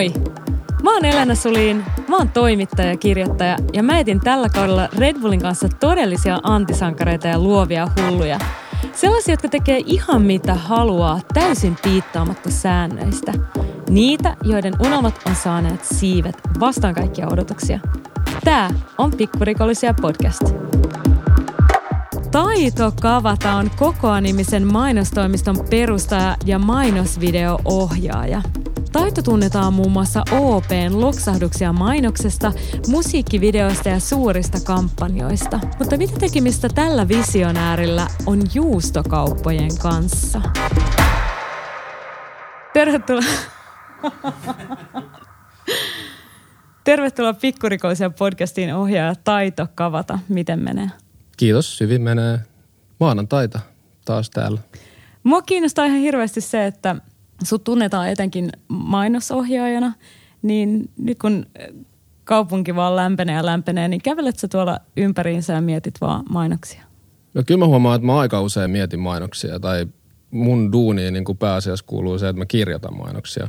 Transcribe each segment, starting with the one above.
Moi! Mä oon Elena Sulin, mä oon toimittaja ja kirjoittaja ja mä etin tällä kaudella Red Bullin kanssa todellisia antisankareita ja luovia hulluja. Sellaisia, jotka tekee ihan mitä haluaa täysin piittaamatta säännöistä. Niitä, joiden unelmat on saaneet siivet vastaan kaikkia odotuksia. Tää on Pikkurikollisia podcast. Taito Kavata on Kokoa-nimisen mainostoimiston perustaja ja mainosvideo-ohjaaja. Taito tunnetaan muun muassa OPn loksahduksia mainoksesta, musiikkivideoista ja suurista kampanjoista. Mutta mitä tekemistä tällä visionäärillä on juustokauppojen kanssa? Tervetuloa. Tervetuloa Pikkurikollisia podcastiin ohjaaja Taito Kavata. Miten menee? Kiitos, hyvin menee. Maanantaita taas täällä. Mua kiinnostaa ihan hirveästi se, että sut tunnetaan etenkin mainosohjaajana, niin nyt kun kaupunki vaan lämpenee ja lämpenee, niin kävelet sä tuolla ympäriinsä ja mietit vaan mainoksia? No kyllä mä huomaan, että mä aika usein mietin mainoksia tai mun duuniin niin pääasiassa kuuluu se, että mä kirjoitan mainoksia.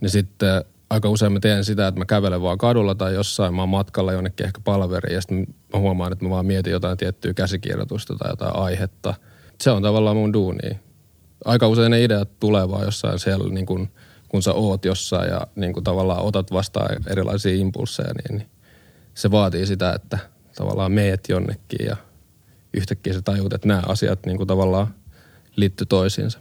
Niin sitten aika usein mä teen sitä, että mä kävelen vaan kadulla tai jossain, mä oon matkalla jonnekin ehkä palveriin ja sitten mä huomaan, että mä vaan mietin jotain tiettyä käsikirjoitusta tai jotain aihetta. Se on tavallaan mun duuni. Aika usein ne ideat tulee vaan jossain siellä, niin kun, kun sä oot jossain ja niin kun tavallaan otat vastaan erilaisia impulseja, niin, niin se vaatii sitä, että tavallaan meet jonnekin ja yhtäkkiä sä tajut, että nämä asiat niin tavallaan liittyy toisiinsa.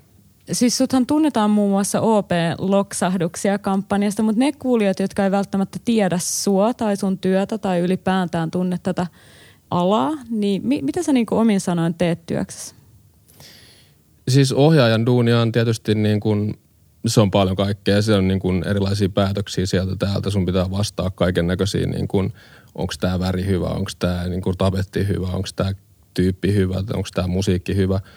Siis suthan tunnetaan muun muassa OP-loksahduksia kampanjasta, mutta ne kuulijat, jotka ei välttämättä tiedä sua tai sun työtä tai ylipäätään tunne tätä alaa, niin mi- mitä sä niin kuin omin sanoin teet työksessä? Siis ohjaajan duunia on tietysti niin kuin, se on paljon kaikkea. Se on niin kuin erilaisia päätöksiä sieltä täältä. Sun pitää vastaa kaiken näköisiin, niin kuin, onko tämä väri hyvä, onko tämä niin kuin tapetti hyvä, onko tämä tyyppi hyvä, onko tämä musiikki hyvä –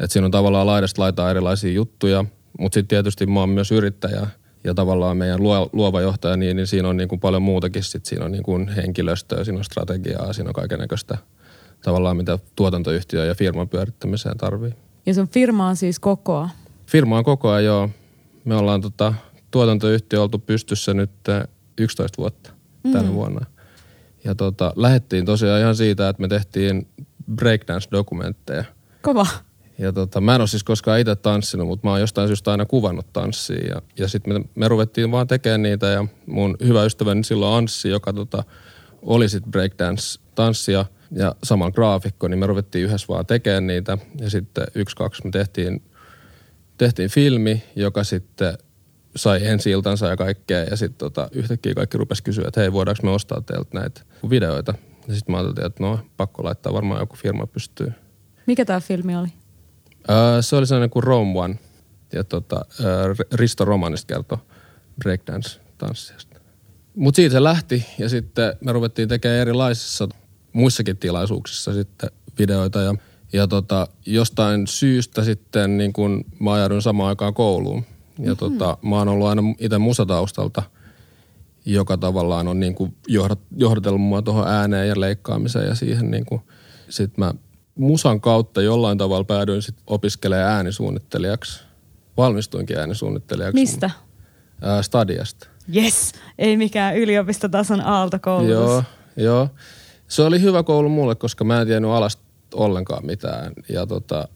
että siinä on tavallaan laidasta laitaa erilaisia juttuja, mutta sitten tietysti mä oon myös yrittäjä ja tavallaan meidän luova johtaja, niin, niin siinä on niin kuin paljon muutakin. Sit siinä on niin kuin henkilöstöä, siinä on strategiaa, siinä on kaiken näköistä tavallaan mitä tuotantoyhtiö ja firman pyörittämiseen tarvii. Ja sun firma on siis kokoa? Firma on kokoa, joo. Me ollaan tota, tuotantoyhtiö oltu pystyssä nyt 11 vuotta mm. tänä vuonna. Ja tota, lähdettiin tosiaan ihan siitä, että me tehtiin breakdance-dokumentteja. Kova. Ja tota, mä en ole siis koskaan itse tanssinut, mutta mä oon jostain syystä aina kuvannut tanssia. Ja, ja sitten me, me ruvettiin vaan tekemään niitä ja mun hyvä ystäväni silloin Anssi, joka tota, oli sitten breakdance-tanssia ja saman graafikko, niin me ruvettiin yhdessä vaan tekemään niitä. Ja sitten yksi, kaksi me tehtiin, tehtiin filmi, joka sitten sai ensi iltansa ja kaikkea. Ja sitten tota, yhtäkkiä kaikki rupesi kysyä, että hei, voidaanko me ostaa teiltä näitä videoita. Ja sitten mä ajattelin, että no, pakko laittaa varmaan joku firma pystyy. Mikä tämä filmi oli? se oli sellainen kuin Rome One. Ja tota, Risto Romanista kertoi breakdance-tanssijasta. Mutta siitä se lähti ja sitten me ruvettiin tekemään erilaisissa muissakin tilaisuuksissa sitten videoita ja, ja tota, jostain syystä sitten niin kun mä ajaudun samaan aikaan kouluun. Ja mm-hmm. tota, mä oon ollut aina itse musataustalta, joka tavallaan on niin kuin johdat, johdatellut mua tuohon ääneen ja leikkaamiseen ja siihen niin kuin, sit mä musan kautta jollain tavalla päädyin sit opiskelemaan äänisuunnittelijaksi. Valmistuinkin äänisuunnittelijaksi. Mistä? Ää, stadiasta. Yes, ei mikään yliopistotason aaltokoulutus. Joo, joo. Se oli hyvä koulu mulle, koska mä en tiennyt alasta ollenkaan mitään. Ja tota,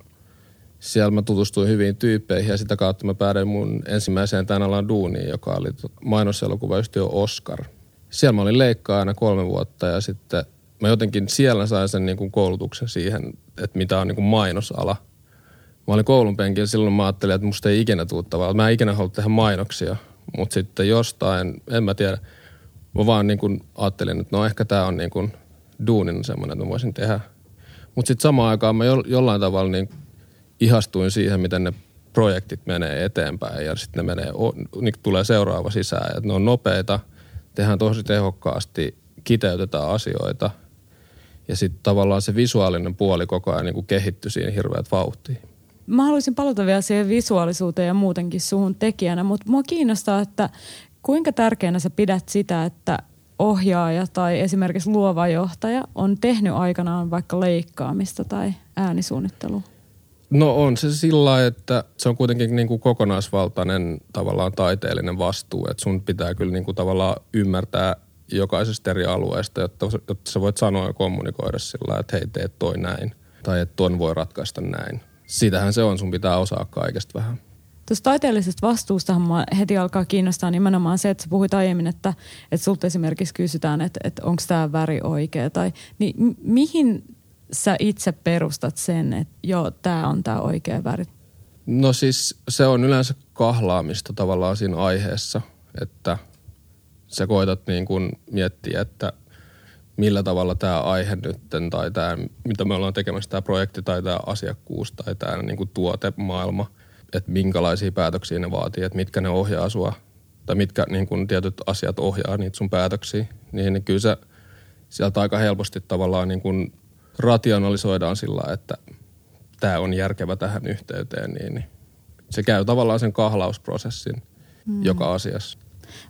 siellä mä tutustuin hyviin tyyppeihin ja sitä kautta mä päädyin mun ensimmäiseen tämän alan duuniin, joka oli mainoselokuvayhtiö Oscar. Siellä mä olin leikkaajana kolme vuotta ja sitten mä jotenkin siellä sain sen niin kuin koulutuksen siihen, että mitä on niin kuin mainosala. Mä olin koulun penkillä, silloin mä ajattelin, että musta ei ikinä tule tavallaan. Mä en ikinä halua tehdä mainoksia, mutta sitten jostain, en mä tiedä, mä vaan niin kuin ajattelin, että no ehkä tämä on niin kuin duunin semmoinen, että mä voisin tehdä. Mutta sitten samaan aikaan mä jo, jollain tavalla niin ihastuin siihen, miten ne projektit menee eteenpäin ja sitten ne menee, niin tulee seuraava sisään. Että ne on nopeita, tehdään tosi tehokkaasti, kiteytetään asioita – ja sitten tavallaan se visuaalinen puoli koko ajan niin kehittyi siinä hirveät vauhtiin. Mä haluaisin palata vielä siihen visuaalisuuteen ja muutenkin suhun tekijänä, mutta mua kiinnostaa, että kuinka tärkeänä sä pidät sitä, että ohjaaja tai esimerkiksi luova johtaja on tehnyt aikanaan vaikka leikkaamista tai äänisuunnittelua? No on se sillä että se on kuitenkin niin kuin kokonaisvaltainen tavallaan taiteellinen vastuu, että sun pitää kyllä niin kuin tavallaan ymmärtää jokaisesta eri alueesta, jotta, jotta sä voit sanoa ja kommunikoida sillä että hei teet toi näin tai että ton voi ratkaista näin. Siitähän se on, sun pitää osaa kaikesta vähän. Tuosta taiteellisesta vastuustahan mua heti alkaa kiinnostaa nimenomaan se, että sä puhuit aiemmin, että, että sulta esimerkiksi kysytään, että, että onko tämä väri oikea tai niin mi- mihin sä itse perustat sen, että joo, tämä on tämä oikea väri? No siis se on yleensä kahlaamista tavallaan siinä aiheessa, että sä koetat niin kuin miettiä, että millä tavalla tämä aihe nyt tai tämä, mitä me ollaan tekemässä, tämä projekti tai tämä asiakkuus tai tämä niin kuin tuotemaailma, että minkälaisia päätöksiä ne vaatii, että mitkä ne ohjaa sua tai mitkä niin kuin tietyt asiat ohjaa niitä sun päätöksiä, niin, kyllä se sieltä aika helposti tavallaan niin kuin rationalisoidaan sillä, että tämä on järkevä tähän yhteyteen, niin, niin se käy tavallaan sen kahlausprosessin mm. joka asiassa.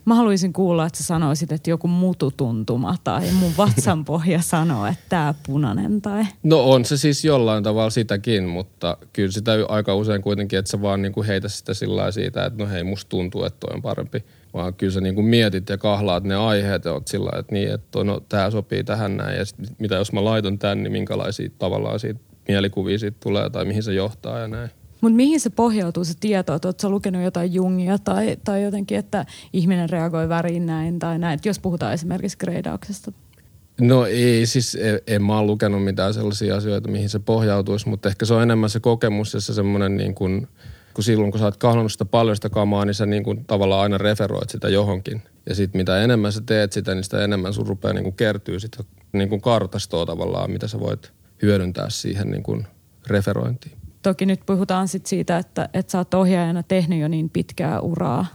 Mä haluaisin kuulla, että sä sanoisit, että joku mututuntuma tai mun vatsanpohja sanoo, että tää punainen tai... No on se siis jollain tavalla sitäkin, mutta kyllä sitä aika usein kuitenkin, että sä vaan niinku heitä sitä sillä siitä, että no hei, musta tuntuu, että toi on parempi. Vaan kyllä sä niinku mietit ja kahlaat ne aiheet ja oot sillä että niin, että no tää sopii tähän näin ja sit, mitä jos mä laiton tän, niin minkälaisia tavallaan siitä mielikuvia siitä tulee tai mihin se johtaa ja näin. Mutta mihin se pohjautuu se tieto, että oletko lukenut jotain Jungia tai, tai jotenkin, että ihminen reagoi väriin näin tai näin, jos puhutaan esimerkiksi kreidauksesta? No ei, siis en, en mä ole lukenut mitään sellaisia asioita, mihin se pohjautuisi, mutta ehkä se on enemmän se kokemus ja se semmoinen niin kuin, kun silloin kun sä oot kahlannut sitä paljon sitä kamaa, niin sä niin kuin tavallaan aina referoit sitä johonkin. Ja sitten mitä enemmän sä teet sitä, niin sitä enemmän sun rupeaa niin kuin kertyy sitä niin kuin kartastoa tavallaan, mitä sä voit hyödyntää siihen niin kuin referointiin toki nyt puhutaan sit siitä, että, että sä oot ohjaajana tehnyt jo niin pitkää uraa,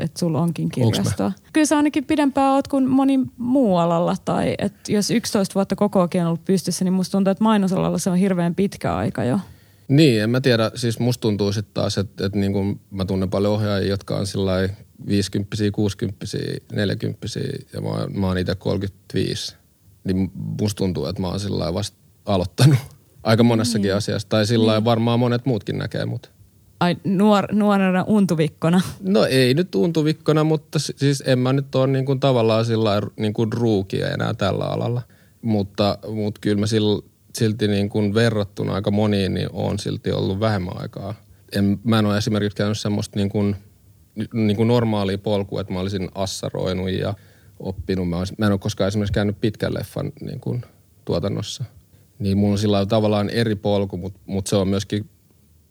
että sulla onkin kirjastoa. Kyllä sä ainakin pidempään oot kuin moni muu alalla. Tai että jos 11 vuotta koko ajan on ollut pystyssä, niin musta tuntuu, että mainosalalla se on hirveän pitkä aika jo. Niin, en mä tiedä. Siis musta tuntuu sitten taas, että, että niin kuin mä tunnen paljon ohjaajia, jotka on sillä 50 60 40 ja mä, mä oon itse 35. Niin musta tuntuu, että mä oon sillä vasta aloittanut aika monessakin niin. asiassa. Tai sillä niin. varmaan monet muutkin näkee mut. Ai nuor, nuorena untuvikkona? No ei nyt untuvikkona, mutta siis en mä nyt ole niin kuin tavallaan sillä niin kuin ruukia enää tällä alalla. Mutta, mutta kyllä mä silti niin kuin verrattuna aika moniin, niin on silti ollut vähemmän aikaa. En, mä en ole esimerkiksi käynyt semmoista niin kuin, niin kuin normaalia polkua, että mä olisin assaroinut ja oppinut. Mä, olisin, mä en ole koskaan esimerkiksi käynyt pitkän leffan niin kuin, tuotannossa – niin mulla on sillä tavallaan eri polku, mutta mut se on myöskin,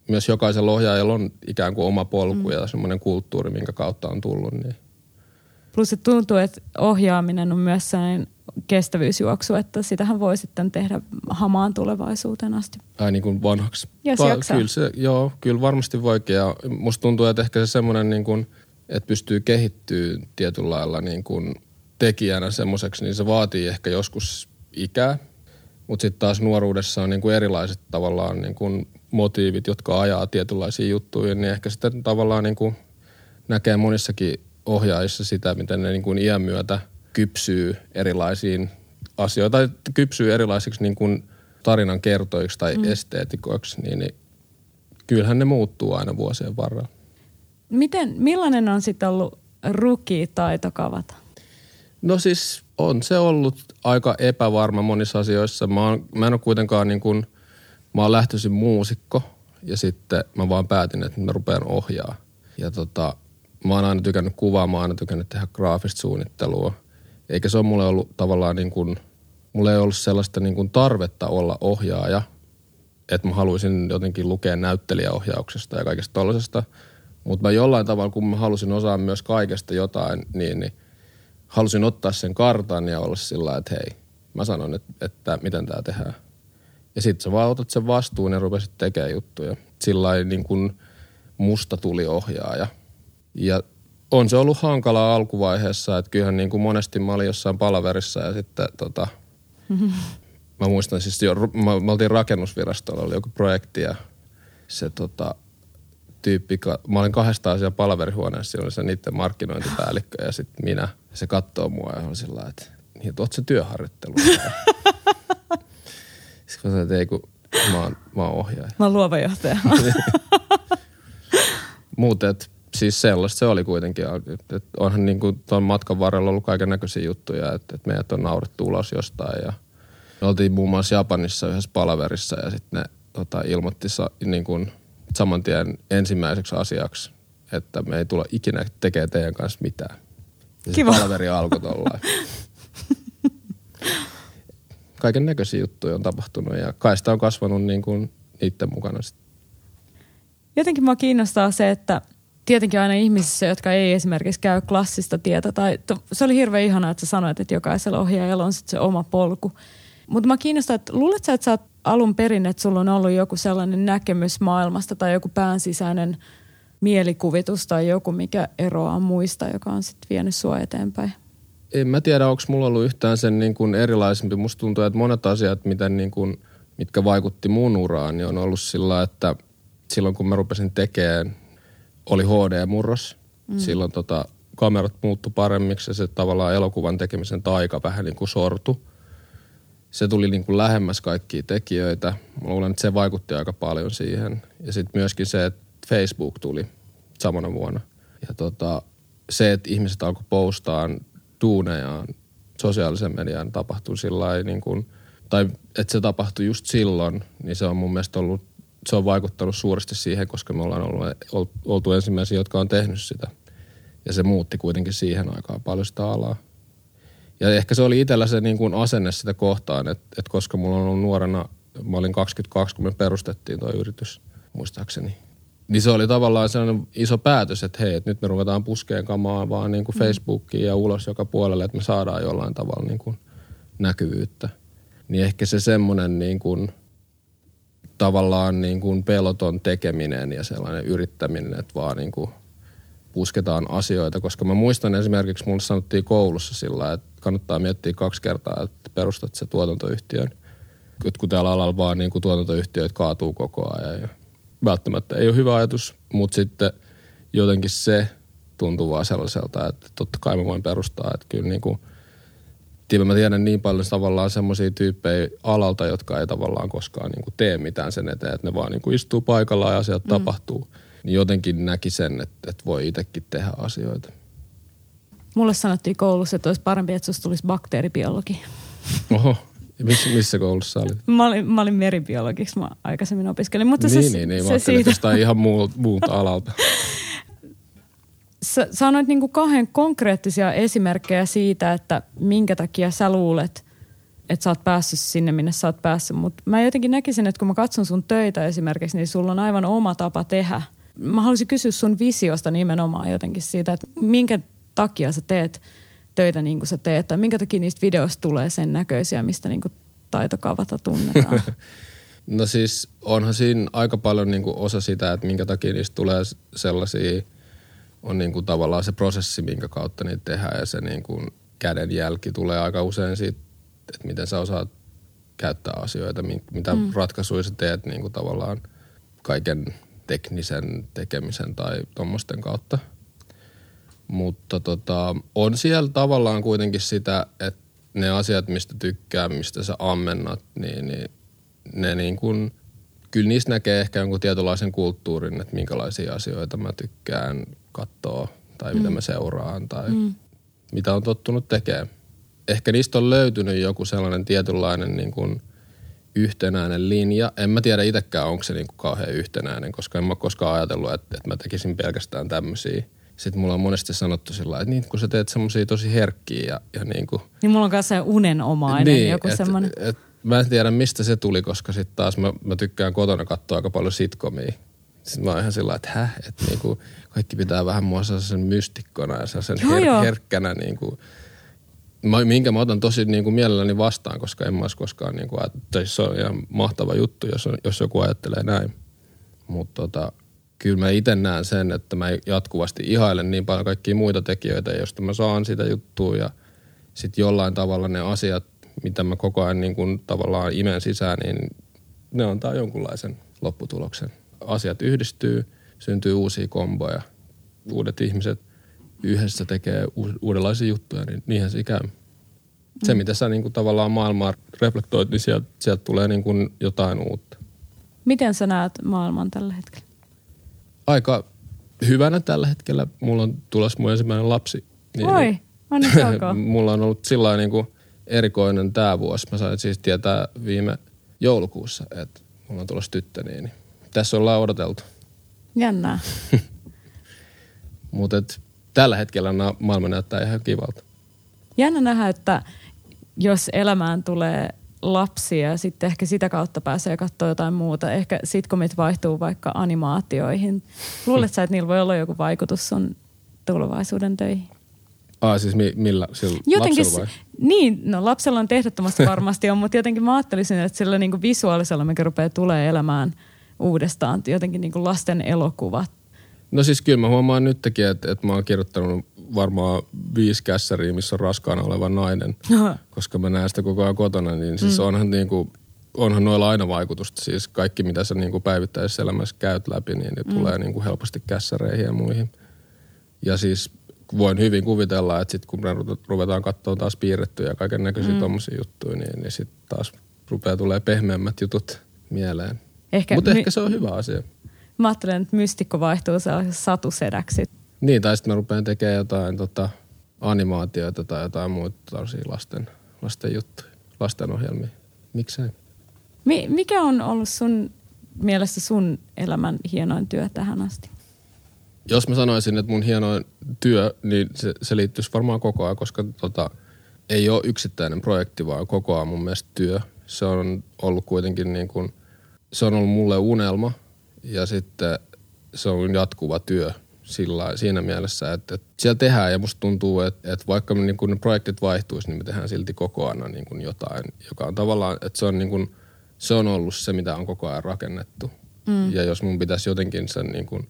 myös jokaisella ohjaajalla on ikään kuin oma polku mm. ja semmoinen kulttuuri, minkä kautta on tullut. Niin. Plus se tuntuu, että ohjaaminen on myös sellainen kestävyysjuoksu, että sitähän voi sitten tehdä hamaan tulevaisuuteen asti. Ai niin kuin vanhaksi. Jos Va- Kyllä se, joo, kyllä varmasti voikin ja musta tuntuu, että ehkä se semmoinen niin kuin, että pystyy kehittyä tietyllä lailla niin kuin tekijänä semmoiseksi, niin se vaatii ehkä joskus ikää mutta sitten taas nuoruudessa on niinku erilaiset tavallaan niinku motiivit, jotka ajaa tietynlaisia juttuja, niin ehkä sitten tavallaan niinku näkee monissakin ohjaajissa sitä, miten ne niinku iän myötä kypsyy erilaisiin asioihin tai kypsyy erilaisiksi niinku tarinan kertoiksi tai mm. esteetikoiksi, niin, niin kyllähän ne muuttuu aina vuosien varrella. Miten, millainen on sitten ollut ruki-taito kavata? No siis on se ollut aika epävarma monissa asioissa. Mä, oon, mä en ole kuitenkaan niin kuin, mä oon lähtöisin muusikko ja sitten mä vaan päätin, että mä rupean ohjaa. Ja tota, mä oon aina tykännyt kuvaa, mä oon aina tykännyt tehdä graafista suunnittelua. Eikä se ole mulle ollut tavallaan niin kuin, mulle ei ollut sellaista niin kuin tarvetta olla ohjaaja, että mä haluaisin jotenkin lukea näyttelijäohjauksesta ja kaikesta tollasesta. Mutta mä jollain tavalla, kun mä halusin osaa myös kaikesta jotain, niin, niin – halusin ottaa sen kartan ja olla sillä että hei, mä sanon, että, että miten tämä tehdään. Ja sitten sä vaan otat sen vastuun ja rupesit tekemään juttuja. Sillä niin kuin musta tuli ohjaaja. Ja on se ollut hankalaa alkuvaiheessa, että kyllähän niin kuin monesti mä olin jossain palaverissa ja sitten tota, mä muistan siis jo, mä, mä oltiin rakennusvirastolla, oli joku projekti ja se tota, tyyppi, mä olin kahdestaan siellä palaverihuoneessa, siinä oli se niiden markkinointipäällikkö ja sitten minä – se katsoo mua ja on sillä että niin, että oot se työharjoittelu. Sitten mä sanoin, että ei kun, Mä oon, mä oon ohjaaja. Mä oon luova johtaja. Muuten, siis sellaista se oli kuitenkin. Et, et onhan niin kuin tuon matkan varrella ollut kaiken näköisiä juttuja, että et meidät on naurettu ulos jostain ja me oltiin muun muassa Japanissa yhdessä palaverissa ja sitten ne tota, ilmoitti sa, niin kuin saman tien ensimmäiseksi asiaksi, että me ei tulla ikinä tekee teidän kanssa mitään. Ja Kiva. se palaveri alkoi tollain. Kaiken näköisiä juttuja on tapahtunut ja kai sitä on kasvanut niin kuin niiden mukana sit. Jotenkin mua kiinnostaa se, että tietenkin aina ihmisissä, jotka ei esimerkiksi käy klassista tietä, tai to, se oli hirveän ihanaa, että sä sanoit, että jokaisella ohjaajalla on sitten se oma polku. Mutta mä kiinnostaa, että luulet sä, että sä oot alun perin, että sulla on ollut joku sellainen näkemys maailmasta tai joku päänsisäinen mielikuvitus tai joku, mikä eroaa muista, joka on sitten vienyt sua eteenpäin? en mä tiedä, onko mulla ollut yhtään sen niin kuin erilaisempi. Musta tuntuu, että monet asiat, mitä niin kuin, mitkä vaikutti mun uraan, niin on ollut sillä, että silloin kun mä rupesin tekemään, oli HD-murros. Mm. Silloin tota, kamerat muuttu paremmiksi ja se tavallaan elokuvan tekemisen taika vähän niin kuin sortu. Se tuli niin kuin lähemmäs kaikkia tekijöitä. Mä luulen, että se vaikutti aika paljon siihen. Ja sitten myöskin se, että Facebook tuli samana vuonna. Ja tota, se, että ihmiset alkoi postaan duunejaan sosiaalisen median tapahtuu sillä niin kuin, tai että se tapahtui just silloin, niin se on mun mielestä ollut, se on vaikuttanut suuresti siihen, koska me ollaan ollut, oltu ensimmäisiä, jotka on tehnyt sitä. Ja se muutti kuitenkin siihen aikaan paljon sitä alaa. Ja ehkä se oli itsellä se niin kuin asenne sitä kohtaan, että, että koska mulla on ollut nuorena, mä olin 22, kun me perustettiin tuo yritys, muistaakseni. Niin se oli tavallaan sellainen iso päätös, että hei, että nyt me ruvetaan puskeen kamaa vaan niin kuin mm. Facebookiin ja ulos joka puolelle, että me saadaan jollain tavalla niin kuin näkyvyyttä. Niin ehkä se semmoinen niin kuin, tavallaan niin kuin peloton tekeminen ja sellainen yrittäminen, että vaan niin kuin pusketaan asioita. Koska mä muistan esimerkiksi, mulle sanottiin koulussa sillä että kannattaa miettiä kaksi kertaa, että perustat se tuotantoyhtiön. Jotkut täällä alalla vaan niin kuin tuotantoyhtiöt kaatuu koko ajan ja välttämättä ei ole hyvä ajatus, mutta sitten jotenkin se tuntuu vaan sellaiselta, että totta kai mä voin perustaa, että kyllä niin kuin, mä tiedän niin paljon tavallaan semmoisia tyyppejä alalta, jotka ei tavallaan koskaan niin kuin tee mitään sen eteen, että ne vaan niin kuin istuu paikallaan ja asiat mm. tapahtuu. Niin jotenkin näki sen, että, että voi itsekin tehdä asioita. Mulle sanottiin koulussa, että olisi parempi, että susta tulisi bakteeribiologi. Oho, missä, missä koulussa olit? Mä olin, mä olin meribiologiksi, mä aikaisemmin opiskelin. Mutta niin, se, niin, niin, se siitä. jostain ihan muulta, muulta alalta. Sä sanoit niin kuin kahden konkreettisia esimerkkejä siitä, että minkä takia sä luulet, että sä oot päässyt sinne, minne sä oot päässyt. Mutta mä jotenkin näkisin, että kun mä katson sun töitä esimerkiksi, niin sulla on aivan oma tapa tehdä. Mä haluaisin kysyä sun visiosta nimenomaan jotenkin siitä, että minkä takia sä teet töitä niin kuin sä teet, tai minkä takia niistä videoista tulee sen näköisiä, mistä niin kuin taitokavata tunnetaan. No siis onhan siinä aika paljon niin kuin osa sitä, että minkä takia niistä tulee sellaisia, on niin kuin tavallaan se prosessi, minkä kautta niitä tehdään ja se niin kuin kädenjälki tulee aika usein siitä, että miten sä osaat käyttää asioita, mitä mm. ratkaisuja sä teet niin kuin tavallaan kaiken teknisen tekemisen tai tuommoisten kautta. Mutta tota, on siellä tavallaan kuitenkin sitä, että ne asiat, mistä tykkää, mistä sä ammennat, niin, niin ne niin kuin, kyllä niistä näkee ehkä jonkun tietynlaisen kulttuurin, että minkälaisia asioita mä tykkään katsoa tai mitä mm. mä seuraan tai mm. mitä on tottunut tekemään. Ehkä niistä on löytynyt joku sellainen tietynlainen niin kuin yhtenäinen linja. En mä tiedä itsekään, onko se niin kuin kauhean yhtenäinen, koska en mä koskaan ajatellut, että, että mä tekisin pelkästään tämmöisiä. Sitten mulla on monesti sanottu sillä että niin, kun sä teet semmoisia tosi herkkiä ja, ja niin kuin... Niin mulla on kanssa unenomainen niin, joku semmoinen. Et, mä en tiedä, mistä se tuli, koska sitten taas mä, mä tykkään kotona katsoa aika paljon sitcomia. Sitten mä oon ihan sillä että häh, että niinku kaikki pitää vähän mua sen mystikkona ja sen her- joo. herkkänä niinku, mä, minkä mä otan tosi niinku mielelläni vastaan, koska en mä olisi koskaan niinku, että se on ihan mahtava juttu, jos, on, jos joku ajattelee näin. Mutta tota, kyllä mä itse näen sen, että mä jatkuvasti ihailen niin paljon kaikkia muita tekijöitä, joista mä saan sitä juttua ja sitten jollain tavalla ne asiat, mitä mä koko ajan niin kuin tavallaan imen sisään, niin ne antaa jonkunlaisen lopputuloksen. Asiat yhdistyy, syntyy uusia komboja, uudet ihmiset yhdessä tekee uudenlaisia juttuja, niin niinhän se käy. Se, mitä sä niin kuin tavallaan maailmaa reflektoit, niin sieltä, sieltä tulee niin kuin jotain uutta. Miten sä näet maailman tällä hetkellä? Aika hyvänä tällä hetkellä. Mulla on tulossa mun ensimmäinen lapsi. Niin Oi, onneksi olkoon. mulla on ollut sillä niin kuin erikoinen tämä vuosi. Mä sain siis tietää viime joulukuussa, että mulla on tulossa tyttö, niin tässä ollaan odoteltu. Jännää. Mutta tällä hetkellä maailma näyttää ihan kivalta. Jännä nähdä, että jos elämään tulee lapsia ja sitten ehkä sitä kautta pääsee katsoa jotain muuta. Ehkä sitcomit vaihtuu vaikka animaatioihin. Luulet sä, että niillä voi olla joku vaikutus sun tulevaisuuden töihin? Ah, siis mi- millä? Sillä jotenkin, lapsella vai? Niin, no lapsella on tehdottomasti varmasti on, mutta jotenkin mä ajattelisin, että sillä niin kuin visuaalisella mikä rupeaa tulee elämään uudestaan. Jotenkin niin kuin lasten elokuvat. No siis kyllä mä huomaan nytkin, että, että mä oon kirjoittanut varmaan viisi kässäriä, missä on raskaana oleva nainen, koska mä näen sitä koko ajan kotona, niin siis mm. onhan niin kuin, onhan noilla aina vaikutusta. Siis kaikki, mitä sä niin kuin päivittäisessä elämässä käyt läpi, niin ne mm. tulee niin kuin helposti kässäreihin ja muihin. Ja siis voin hyvin kuvitella, että sit kun me ruvetaan katsoa taas piirrettyjä ja kaiken näköisiä mm. tommosia juttuja, niin, niin sitten taas rupeaa tulee pehmeämmät jutut mieleen. Ehkä Mutta my- ehkä se on hyvä asia. Mä ajattelen, että mystikko vaihtuu satusedäksi. Niin, tai sitten mä rupean tekemään jotain tota, animaatioita tai jotain muita lasten, lasten juttuja, lastenohjelmia. Miksei? Mi- mikä on ollut sun mielestä sun elämän hienoin työ tähän asti? Jos mä sanoisin, että mun hienoin työ, niin se, se liittyisi varmaan koko ajan, koska tota, ei ole yksittäinen projekti, vaan koko ajan mun mielestä työ. Se on ollut kuitenkin niin kuin, se on ollut mulle unelma ja sitten se on jatkuva työ sillä, siinä mielessä, että, että siellä tehdään ja musta tuntuu, että, että vaikka me, niin kun ne projektit vaihtuisi, niin me tehdään silti koko ajan niin kuin jotain, joka on tavallaan, että se on, niin kuin, se on ollut se, mitä on koko ajan rakennettu. Mm. Ja jos mun pitäisi jotenkin sen niin kuin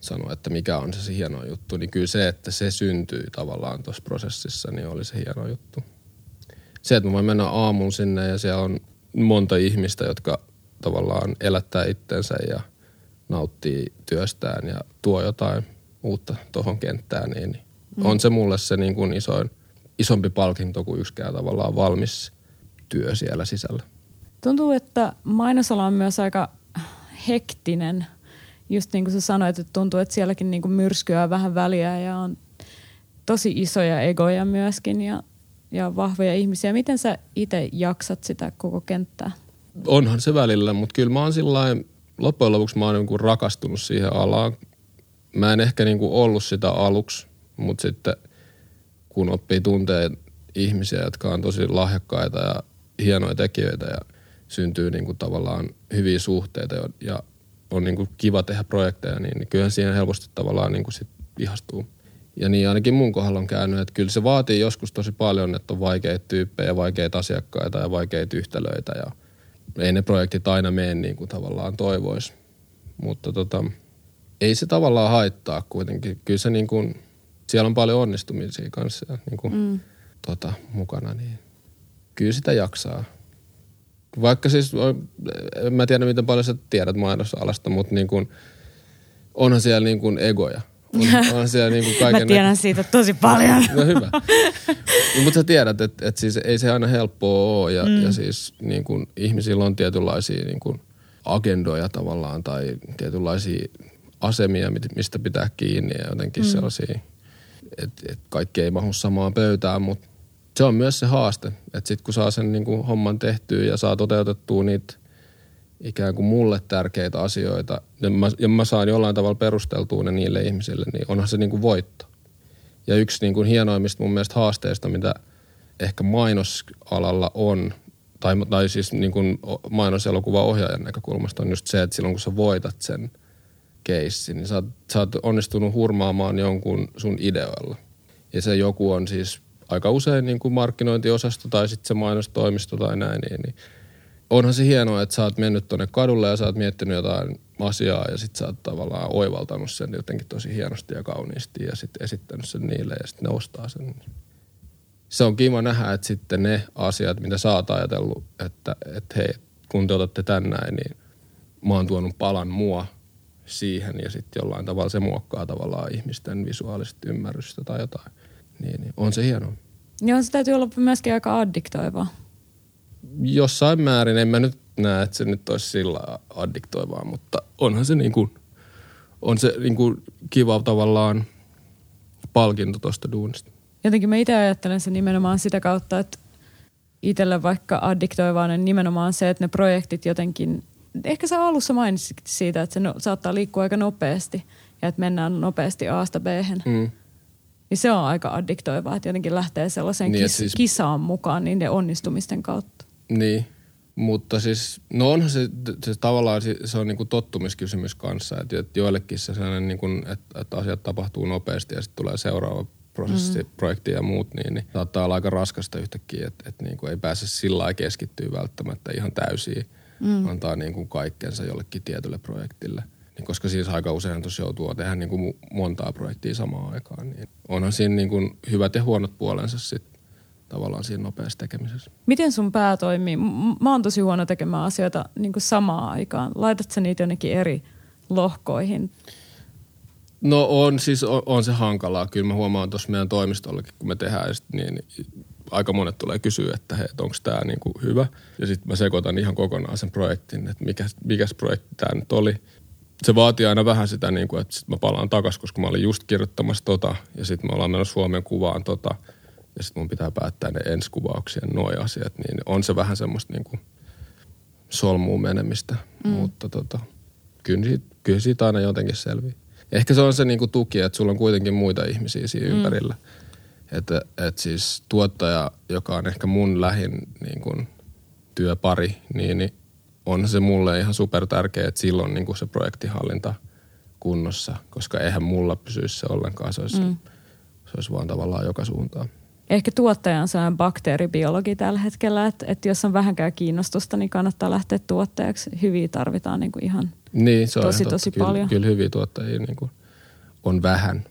sanoa, että mikä on se, se hieno juttu, niin kyllä se, että se syntyy tavallaan tuossa prosessissa, niin oli se hieno juttu. Se, että mä voin mennä aamun sinne ja siellä on monta ihmistä, jotka tavallaan elättää itsensä ja – nauttii työstään ja tuo jotain uutta tuohon kenttään, niin, mm. on se mulle se niin kuin isoin, isompi palkinto kuin yksikään tavallaan valmis työ siellä sisällä. Tuntuu, että mainosala on myös aika hektinen. Just niin kuin sä sanoit, että tuntuu, että sielläkin niin kuin myrskyää vähän väliä ja on tosi isoja egoja myöskin ja, ja vahvoja ihmisiä. Miten sä itse jaksat sitä koko kenttää? Onhan se välillä, mutta kyllä mä oon sillain loppujen lopuksi mä oon niin rakastunut siihen alaan. Mä en ehkä niin kuin ollut sitä aluksi, mutta sitten kun oppii tuntee ihmisiä, jotka on tosi lahjakkaita ja hienoja tekijöitä ja syntyy niin kuin tavallaan hyviä suhteita ja on niin kuin kiva tehdä projekteja, niin, niin kyllähän siihen helposti tavallaan niin kuin sit ihastuu. Ja niin ainakin mun kohdalla on käynyt, että kyllä se vaatii joskus tosi paljon, että on vaikeita tyyppejä, vaikeita asiakkaita ja vaikeita yhtälöitä ja – ei ne projektit aina mene niin kuin tavallaan toivoisi. Mutta tota, ei se tavallaan haittaa kuitenkin. Kyllä se niin kuin, siellä on paljon onnistumisia kanssa ja niin kuin, mm. tota, mukana, niin kyllä sitä jaksaa. Vaikka siis, en mä tiedä miten paljon sä tiedät mainosalasta, mutta niin kuin, onhan siellä niin kuin egoja – on, on siellä niin kuin kaiken Mä tiedän siitä tosi paljon. No hyvä. No, mutta sä tiedät, että, että siis ei se aina helppoa ole ja, mm. ja siis niin kuin ihmisillä on tietynlaisia niin kuin agendoja tavallaan tai tietynlaisia asemia, mistä pitää kiinni ja jotenkin mm. sellaisia, että, että kaikki ei mahu samaan pöytään, mutta se on myös se haaste, että sitten kun saa sen niin kuin homman tehtyä ja saa toteutettua niitä ikään kuin mulle tärkeitä asioita ja mä, ja mä saan jollain tavalla perusteltua ne niille ihmisille, niin onhan se niin kuin voitto. Ja yksi niin kuin hienoimmista mun mielestä haasteista, mitä ehkä mainosalalla on, tai, tai siis niin kuin mainoselokuva ohjaajan näkökulmasta on just se, että silloin kun sä voitat sen keissin, niin sä oot, sä oot onnistunut hurmaamaan jonkun sun ideoilla. Ja se joku on siis aika usein niin kuin markkinointiosasto tai sitten se mainostoimisto tai näin, niin, niin onhan se hienoa, että sä oot mennyt tuonne kadulle ja sä oot miettinyt jotain asiaa ja sit sä oot tavallaan oivaltanut sen jotenkin tosi hienosti ja kauniisti ja sitten esittänyt sen niille ja sitten ne ostaa sen. Se on kiva nähdä, että sitten ne asiat, mitä sä oot ajatellut, että, että hei, kun te otatte tän näin, niin mä oon tuonut palan mua siihen ja sitten jollain tavalla se muokkaa tavallaan ihmisten visuaalista ymmärrystä tai jotain. Niin, niin on se hienoa. Joo, se täytyy olla myöskin aika addiktoivaa jossain määrin, en mä nyt näe, että se nyt olisi sillä addiktoivaa, mutta onhan se niin kuin, on se niin kuin kiva tavallaan palkinto tuosta duunista. Jotenkin mä itse ajattelen se nimenomaan sitä kautta, että itselle vaikka addiktoivaa niin nimenomaan se, että ne projektit jotenkin, ehkä sä alussa mainitsit siitä, että se no, saattaa liikkua aika nopeasti ja että mennään nopeasti A-sta b mm. Niin se on aika addiktoivaa, että jotenkin lähtee sellaiseen niin, kis- siis... kisaan mukaan niiden onnistumisten kautta. Niin, mutta siis, no onhan se, se tavallaan se, se on niinku tottumiskysymys kanssa, että joillekin se sellainen, niinku, että, että asiat tapahtuu nopeasti ja sitten tulee seuraava prosessi, mm. projekti ja muut, niin, niin saattaa olla aika raskasta yhtäkkiä, että, että niinku ei pääse sillä lailla keskittyä välttämättä ihan täysiin, mm. antaa niinku kaikkensa jollekin tietylle projektille. Niin koska siis aika usein tuossa joutuu tehdä niinku montaa projektia samaan aikaan, niin onhan siinä niinku hyvät ja huonot puolensa sitten tavallaan siinä nopeassa tekemisessä. Miten sun pää toimii? Mä oon tosi huono tekemään asioita niin kuin samaan aikaan. Laitat sä niitä jonnekin eri lohkoihin? No on, siis on, on se hankalaa. Kyllä mä huomaan tuossa meidän toimistollakin, kun me tehdään, sit, niin, niin aika monet tulee kysyä, että hei, onko tämä niinku hyvä. Ja sitten mä sekoitan ihan kokonaan sen projektin, että mikä, mikä projekti tämä nyt oli. Se vaatii aina vähän sitä, niin kuin, että sit mä palaan takaisin, koska mä olin just kirjoittamassa tota, ja sitten me ollaan menossa Suomen kuvaan tota – ja sitten mun pitää päättää ne ensikuvauksien noi asiat, niin on se vähän semmoista niinku solmuun menemistä, mm. mutta tota, kyllä, siitä, kyllä siitä aina jotenkin selvii. Ehkä se on se niinku tuki, että sulla on kuitenkin muita ihmisiä siinä mm. ympärillä. Että et siis tuottaja, joka on ehkä mun lähin niinku, työpari, niin, niin on se mulle ihan super tärkeä, että silloin niinku se projektihallinta kunnossa, koska eihän mulla pysyisi se ollenkaan. Se olisi, mm. se olisi vaan tavallaan joka suuntaan ehkä tuottaja on sellainen bakteeribiologi tällä hetkellä, että, että jos on vähänkään kiinnostusta, niin kannattaa lähteä tuottajaksi. Hyviä tarvitaan niin kuin ihan niin, se on tosi, tosi kyllä, paljon. Kyllä hyviä tuottajia niin kuin on vähän.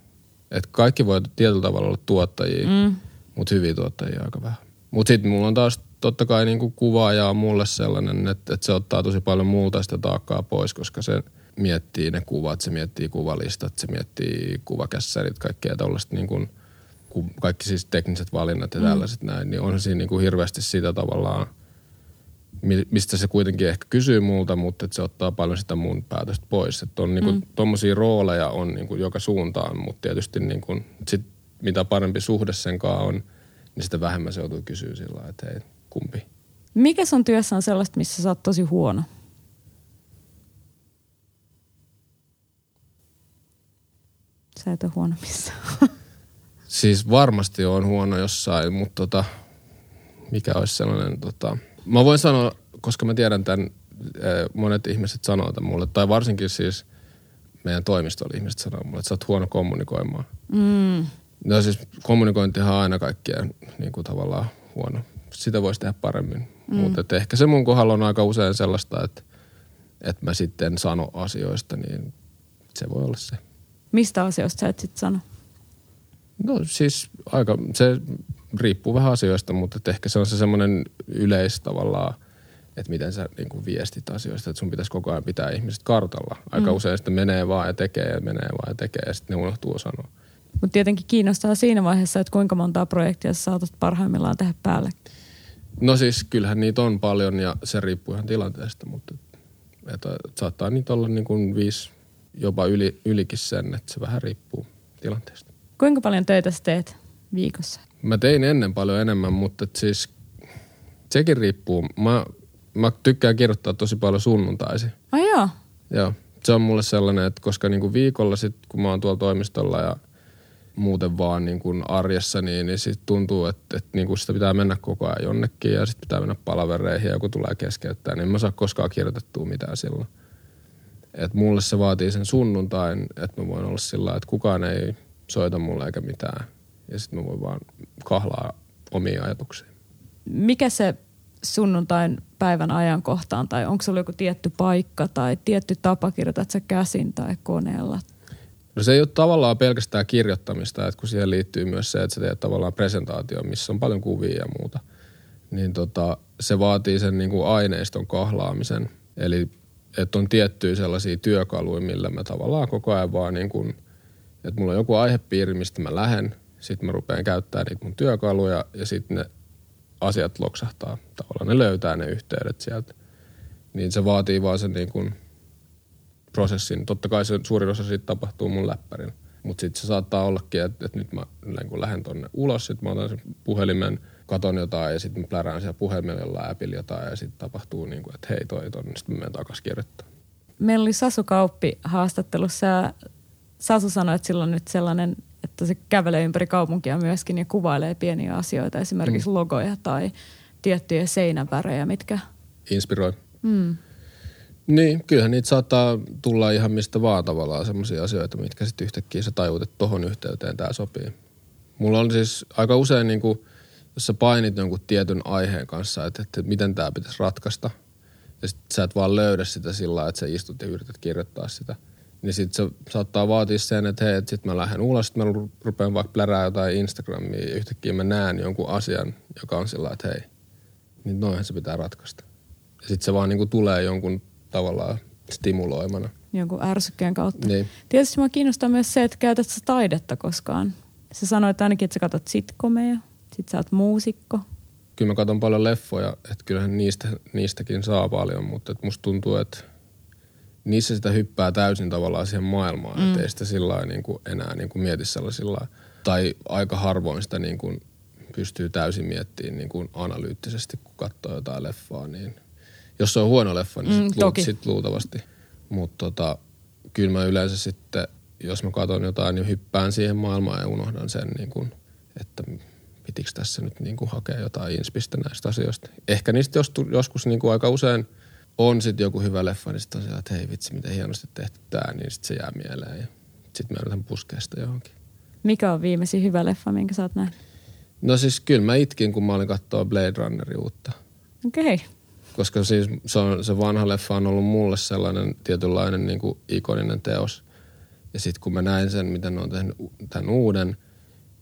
Et kaikki voi tietyllä tavalla olla tuottajia, mm. mutta hyviä tuottajia aika vähän. Mutta sitten mulla on taas totta kai niin kuin kuvaaja on mulle sellainen, että, että se ottaa tosi paljon muuta sitä taakkaa pois, koska se miettii ne kuvat, se miettii kuvalistat, se miettii kuvakässärit, kaikkea tällaista niin kuin – kaikki siis tekniset valinnat ja mm. tällaiset mm. näin, niin on siinä niin kuin hirveästi sitä tavallaan, mistä se kuitenkin ehkä kysyy multa, mutta että se ottaa paljon sitä mun päätöstä pois. Että on niin kuin, mm. tommosia rooleja on niin kuin joka suuntaan, mutta tietysti niin kuin, sit, mitä parempi suhde sen kanssa on, niin sitä vähemmän se joutuu kysyä sillä että hei, kumpi. Mikä sun työssä on sellaista, missä sä oot tosi huono? Sä et ole huono missään. Siis varmasti on huono jossain, mutta tota, mikä olisi sellainen, tota, mä voin sanoa, koska mä tiedän tämän, monet ihmiset sanoo tämän mulle, tai varsinkin siis meidän toimistolla ihmiset sanoo mulle, että sä oot huono kommunikoimaan. Mm. No siis kommunikointihan on aina kaikkien niin kuin tavallaan huono. Sitä voisi tehdä paremmin. Mm. Mutta ehkä se mun kohdalla on aika usein sellaista, että, että mä sitten sano asioista, niin se voi olla se. Mistä asioista sä et sitten sano? No siis aika, se riippuu vähän asioista, mutta ehkä se on se semmoinen yleis tavallaan, että miten sä niin kuin viestit asioista, että sun pitäisi koko ajan pitää ihmiset kartalla. Aika mm. usein sitten menee vaan ja tekee ja menee vaan ja tekee ja sitten ne unohtuu sanoa. Mutta tietenkin kiinnostaa siinä vaiheessa, että kuinka montaa projektia sä saatat parhaimmillaan tehdä päälle. No siis kyllähän niitä on paljon ja se riippuu ihan tilanteesta, mutta että saattaa niitä olla niin kuin viisi, jopa yli, ylikin sen, että se vähän riippuu tilanteesta. Kuinka paljon töitä sä teet viikossa? Mä tein ennen paljon enemmän, mutta siis sekin riippuu. Mä, mä tykkään kirjoittaa tosi paljon sunnuntaisin. Ai joo? Joo. Se on mulle sellainen, että koska niinku viikolla sit, kun mä oon tuolla toimistolla ja muuten vaan niin kuin arjessa, niin, niin sit tuntuu, että, että niin kuin sitä pitää mennä koko ajan jonnekin ja sitten pitää mennä palavereihin ja joku tulee keskeyttää, niin mä saa koskaan kirjoitettua mitään silloin. Et mulle se vaatii sen sunnuntain, että mä voin olla sillä että kukaan ei soita mulle eikä mitään. Ja sitten mä voin vaan kahlaa omia ajatuksia. Mikä se sunnuntain päivän ajankohtaan tai onko sulla joku tietty paikka tai tietty tapa kirjoitat sä käsin tai koneella? No se ei ole tavallaan pelkästään kirjoittamista, että kun siihen liittyy myös se, että sä teet tavallaan presentaatio, missä on paljon kuvia ja muuta, niin tota, se vaatii sen niin kuin aineiston kahlaamisen. Eli että on tiettyjä sellaisia työkaluja, millä mä tavallaan koko ajan vaan niin kuin – että mulla on joku aihepiiri, mistä mä lähden, sitten mä rupean käyttämään niitä mun työkaluja ja sitten ne asiat loksahtaa. Tavallaan ne löytää ne yhteydet sieltä. niin se vaatii vaan sen niin kuin prosessin. Totta kai se suurin osa siitä tapahtuu mun läppärillä. Mutta sitten se saattaa ollakin, että, että nyt mä niin kun lähden tonne ulos, sitten mä otan sen puhelimen, katon jotain ja sitten mä plärään siellä puhelimella appilla jotain ja sitten tapahtuu niin kuin, että hei toi tonne, sitten mä menen takaisin kirjoittamaan. Meillä oli Sasu Kauppi haastattelussa Sasu sanoi, että sillä on nyt sellainen, että se kävelee ympäri kaupunkia myöskin ja kuvailee pieniä asioita, esimerkiksi mm. logoja tai tiettyjä seinävärejä, mitkä... Inspiroi. Mm. Niin, kyllähän niitä saattaa tulla ihan mistä vaan tavallaan semmoisia asioita, mitkä sitten yhtäkkiä sä tajuut, että tohon yhteyteen tämä sopii. Mulla on siis aika usein niin kuin, jos sä painit jonkun tietyn aiheen kanssa, että, että miten tämä pitäisi ratkaista, ja sit sä et vaan löydä sitä sillä että sä istut ja yrität kirjoittaa sitä, niin sit se saattaa vaatia sen, että hei, että sit mä lähden ulos, sit mä rupean vaikka plärää jotain Instagramia, ja yhtäkkiä mä näen jonkun asian, joka on sillä että hei, niin noinhan se pitää ratkaista. Ja sitten se vaan niin kuin tulee jonkun tavallaan stimuloimana. Jonkun ärsykkeen kautta. Niin. Tietysti mä kiinnostaa myös se, että käytät sä taidetta koskaan. Sä sanoit ainakin, että sä katsot sitkomeja, sit sä oot muusikko. Kyllä mä katson paljon leffoja, että kyllähän niistä, niistäkin saa paljon, mutta et musta tuntuu, että niissä sitä hyppää täysin tavallaan siihen maailmaan, mm. että ei sitä sillä niin kuin enää niin kuin mieti sellaisilla, tai aika harvoin sitä niin kuin pystyy täysin miettimään niin kuin analyyttisesti, kun katsoo jotain leffaa, niin – jos se on huono leffa, niin mm, sit, lu, sit luultavasti. Mutta tota, kyllä mä yleensä sitten, jos mä katson jotain, niin hyppään siihen maailmaan ja unohdan sen, niin kun, että pitikö tässä nyt niin kuin hakea jotain inspistä näistä asioista. Ehkä niistä jos, joskus niin kuin aika usein on sitten joku hyvä leffa, niin sitten että hei vitsi, miten hienosti tehty tämä, niin sitten se jää mieleen ja sitten mä yritän puskea sitä johonkin. Mikä on viimeisin hyvä leffa, minkä sä oot näin? No siis kyllä mä itkin, kun mä olin katsoa Blade Runnerin uutta. Okei. Okay koska siis se, on, se vanha leffa on ollut mulle sellainen tietynlainen niin kuin ikoninen teos. Ja sitten kun mä näin sen, miten ne on tehnyt tämän uuden,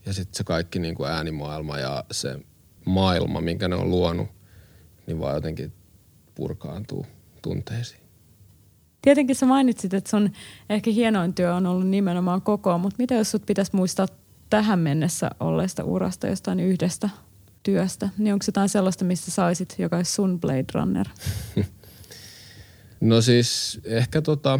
ja sitten se kaikki niin kuin äänimaailma ja se maailma, minkä ne on luonut, niin vaan jotenkin purkaantuu tunteisiin. Tietenkin sä mainitsit, että sun ehkä hienoin työ on ollut nimenomaan koko, mutta mitä jos sut pitäisi muistaa tähän mennessä olleesta urasta jostain yhdestä työstä, niin onko jotain sellaista, mistä saisit, joka olisi sun Blade Runner? No siis ehkä tota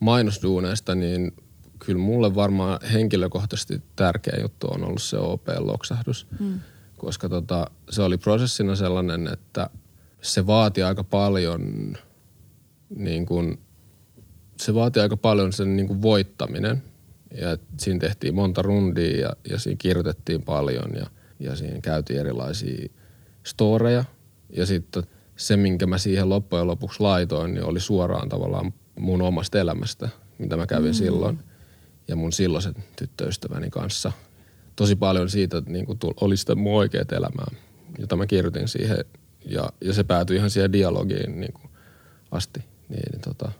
mainosduuneista, niin kyllä mulle varmaan henkilökohtaisesti tärkeä juttu on ollut se OP-loksahdus. Mm. Koska tota, se oli prosessina sellainen, että se vaati aika paljon niin kuin, se vaati aika paljon sen niin kuin voittaminen. Ja siinä tehtiin monta rundia ja, ja siinä kirjoitettiin paljon ja – ja siinä käytiin erilaisia storeja. Ja sitten se, minkä mä siihen loppujen lopuksi laitoin, niin oli suoraan tavallaan mun omasta elämästä, mitä mä kävin mm. silloin. Ja mun silloisen tyttöystäväni kanssa. Tosi paljon siitä niin kuin oli sitä mun oikeat elämää, jota mä kirjoitin siihen. Ja, ja se päätyi ihan siihen dialogiin niin kuin asti. Niin, tota,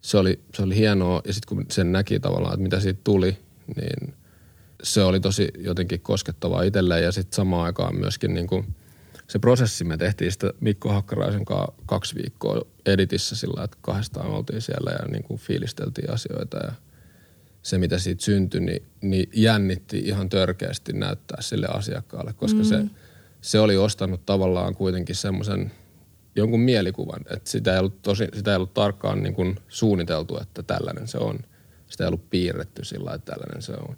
se, oli, se oli hienoa. Ja sitten kun sen näki tavallaan, että mitä siitä tuli, niin – se oli tosi jotenkin koskettavaa itselleen ja sitten samaan aikaan myöskin niin kuin se prosessi, me tehtiin sitä Mikko Hakkaraisen kanssa kaksi viikkoa editissä sillä, että kahdestaan oltiin siellä ja niin kuin fiilisteltiin asioita ja se, mitä siitä syntyi, niin, niin jännitti ihan törkeästi näyttää sille asiakkaalle, koska mm. se, se oli ostanut tavallaan kuitenkin semmoisen jonkun mielikuvan, että sitä ei ollut, tosi, sitä ei ollut tarkkaan niin kuin suunniteltu, että tällainen se on. Sitä ei ollut piirretty sillä että tällainen se on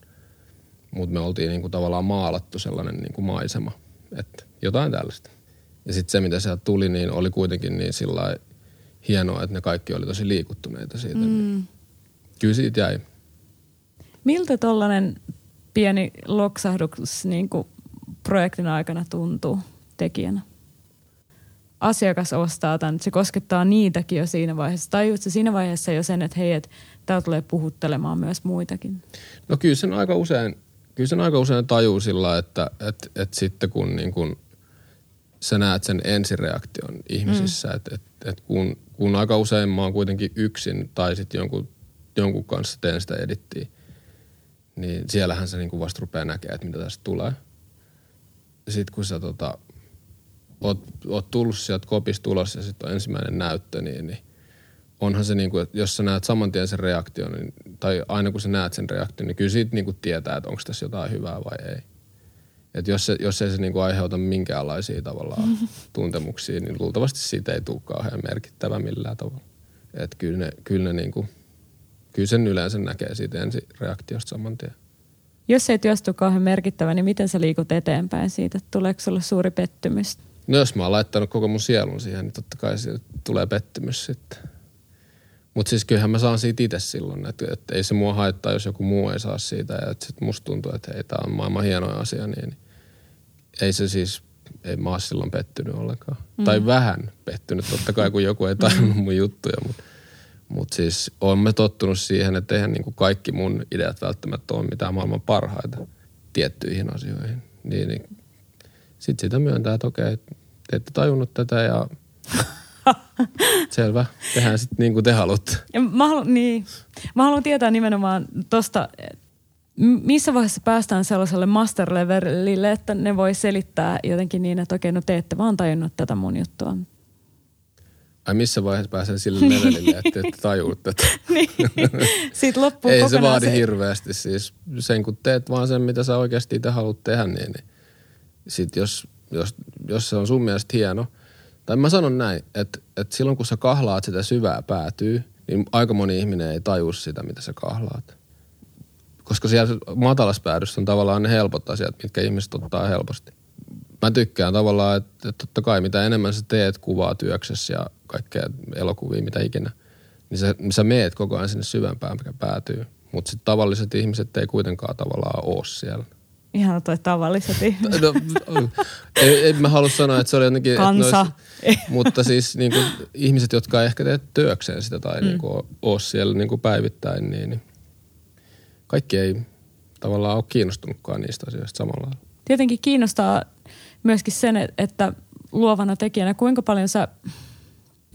mutta me oltiin niinku tavallaan maalattu sellainen niinku maisema, että jotain tällaista. Ja sitten se, mitä sieltä tuli, niin oli kuitenkin niin sillä hienoa, että ne kaikki oli tosi liikuttuneita siitä. Mm. Kyllä siitä jäi. Miltä tollainen pieni loksahdus niin projektin aikana tuntuu tekijänä? Asiakas ostaa tämän, se koskettaa niitäkin jo siinä vaiheessa. Tai se siinä vaiheessa jo sen, että hei, että tämä tulee puhuttelemaan myös muitakin? No kyllä sen aika usein kyllä sen aika usein tajuu sillä, että et, et sitten kun niin kun sä näet sen ensireaktion ihmisissä, mm. että et, et kun, kun aika usein mä oon kuitenkin yksin tai sitten jonkun, jonkun kanssa teen sitä edittiä, niin siellähän se niin kuin vasta rupeaa näkemään, että mitä tästä tulee. Sitten kun sä tota, oot, oot tullut sieltä kopista ulos ja sitten on ensimmäinen näyttö, niin, niin onhan se niin kuin, että jos sä näet saman tien sen reaktion, niin, tai aina kun sä näet sen reaktion, niin kyllä siitä niin kuin tietää, että onko tässä jotain hyvää vai ei. että jos, se, jos ei se niinku aiheuta minkäänlaisia tavallaan tuntemuksia, niin luultavasti siitä ei tule kauhean merkittävä millään tavalla. Että kyllä ne, kyllä ne niinku, kyllä sen yleensä näkee siitä ensi reaktiosta saman tien. Jos se ei työstä kauhean merkittävä, niin miten sä liikut eteenpäin siitä? Tuleeko sulle suuri pettymys? No jos mä oon laittanut koko mun sielun siihen, niin totta kai siitä tulee pettymys sitten. Mutta siis kyllähän mä saan siitä itse silloin, että, että ei se mua haittaa, jos joku muu ei saa siitä. Ja että sit musta tuntuu, että hei, tää on maailman hienoin asia, niin, niin ei se siis, ei mä oon silloin pettynyt ollenkaan. Mm. Tai vähän pettynyt, totta kai kun joku ei tajunnut mun juttuja, mutta mut siis on me tottunut siihen, että eihän niinku kaikki mun ideat välttämättä ole mitään maailman parhaita tiettyihin asioihin. Niin, niin sitten sitä myöntää, että okei, te ette tajunnut tätä ja selvä, tehdään sitten niin kuin te haluatte. Ja mä, haluan, niin. mä haluan tietää nimenomaan tosta, missä vaiheessa päästään sellaiselle master levelille, että ne voi selittää jotenkin niin, että okei, no te ette vaan tajunnut tätä mun juttua. Ai missä vaiheessa pääsen sille levelille, että ette tajuu tätä? niin. Sitten loppuu Ei se vaadi se... hirveästi siis. Sen kun teet vaan sen, mitä sä oikeasti itse haluat tehdä, niin, niin sit jos, jos, jos se on sun mielestä hieno, tai mä sanon näin, että, että silloin kun sä kahlaat sitä syvää päätyy, niin aika moni ihminen ei tajua sitä, mitä sä kahlaat. Koska siellä matalassa päädyssä on tavallaan ne helpot asiat, mitkä ihmiset ottaa helposti. Mä tykkään tavallaan, että, että totta kai mitä enemmän sä teet kuvaa työksessä ja kaikkea elokuvia, mitä ikinä, niin sä, sä meet koko ajan sinne syvempään, mikä päätyy. Mutta sitten tavalliset ihmiset ei kuitenkaan tavallaan ole siellä. Ihan toi tavalliset ihmiset. No, en, en mä halua sanoa, että se oli jotenkin... Kansa. Nois, mutta siis niin kuin, ihmiset, jotka ei ehkä tee työkseen sitä tai mm. niin kuin, ole siellä niin kuin päivittäin, niin, niin kaikki ei tavallaan ole kiinnostunutkaan niistä asioista samalla lailla. Tietenkin kiinnostaa myöskin sen, että luovana tekijänä, kuinka paljon sä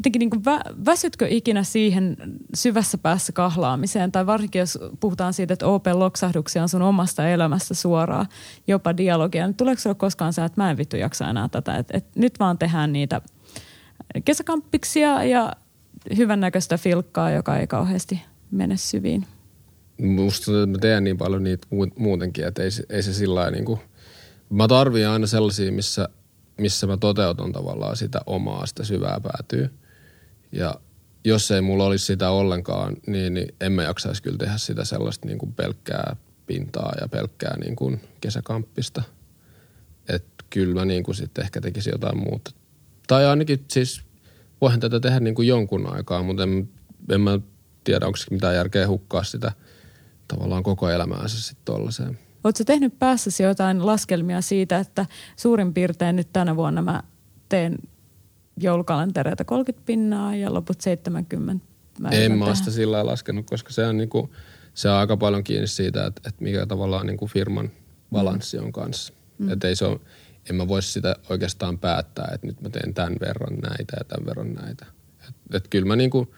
jotenkin niin kuin vä, väsytkö ikinä siihen syvässä päässä kahlaamiseen, tai varsinkin jos puhutaan siitä, että OP-loksahduksia on sun omasta elämästä suoraan, jopa dialogia, niin tuleeko sulla koskaan sä, että mä en vittu jaksa enää tätä, että, että nyt vaan tehdään niitä kesäkamppiksia ja hyvännäköistä filkkaa, joka ei kauheasti mene syviin? Musta mä teen niin paljon niitä muutenkin, että ei, ei se sillä niin kuin, mä tarvitsen aina sellaisia, missä, missä mä toteutan tavallaan sitä omaa, sitä syvää päätyy – ja jos ei mulla olisi sitä ollenkaan, niin, niin en mä jaksaisi kyllä tehdä sitä sellaista niin kuin pelkkää pintaa ja pelkkää niin kuin kesäkamppista. Että kyllä mä niin kuin sitten ehkä tekisin jotain muuta. Tai ainakin siis voihan tätä tehdä niin kuin jonkun aikaa, mutta en, en mä tiedä, onko mitään järkeä hukkaa sitä tavallaan koko elämäänsä sitten tollaiseen. Oletko tehnyt päässäsi jotain laskelmia siitä, että suurin piirtein nyt tänä vuonna mä teen joulukalentereita 30 pinnaa ja loput 70. Mä en mä sitä sillä lailla laskenut, koska se on, niinku, se on aika paljon kiinni siitä, että, että mikä tavallaan niinku firman balanssi on kanssa. Mm. Että ei se ole, en mä voisi sitä oikeastaan päättää, että nyt mä teen tämän verran näitä ja tämän verran näitä. Että et kyllä mä niinku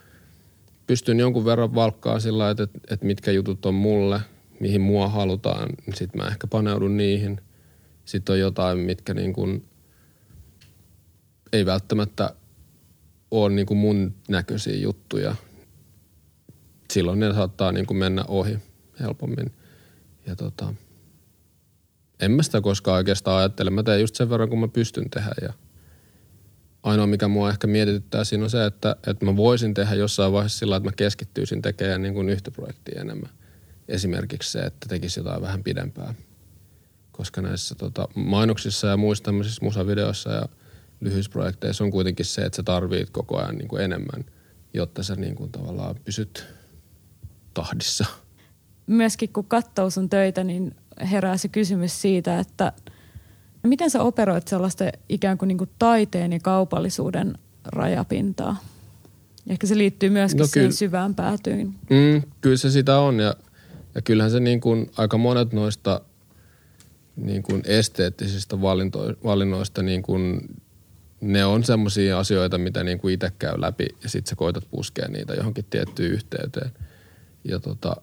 pystyn jonkun verran valkkaa sillä että, että, että mitkä jutut on mulle, mihin mua halutaan, niin sitten mä ehkä paneudun niihin. Sitten on jotain, mitkä niin kuin ei välttämättä ole niin kuin mun näköisiä juttuja. Silloin ne saattaa niin kuin mennä ohi helpommin. Ja tota, en mä sitä koskaan oikeastaan ajattele. Mä teen just sen verran, kun mä pystyn tehdä. Ja ainoa, mikä mua ehkä mietityttää siinä on se, että, että mä voisin tehdä jossain vaiheessa sillä, että mä keskittyisin tekemään niin kuin yhtä projektia enemmän. Esimerkiksi se, että tekisi jotain vähän pidempää. Koska näissä tota, mainoksissa ja muissa tämmöisissä musavideoissa ja – lyhyisprojekteissa on kuitenkin se, että sä tarvit koko ajan niin kuin enemmän, jotta sä niin kuin tavallaan pysyt tahdissa. Myöskin kun katsoo sun töitä, niin herää se kysymys siitä, että miten sä operoit sellaista ikään kuin, niin kuin taiteen ja kaupallisuuden rajapintaa? Ehkä se liittyy myöskin no, siihen syvään päätyyn. Mm, kyllä se sitä on ja, ja kyllähän se niin kuin aika monet noista niin kuin esteettisistä valinnoista niin kuin ne on semmoisia asioita, mitä niin kuin itse käy läpi ja sitten sä koitat puskea niitä johonkin tiettyyn yhteyteen. Ja tota,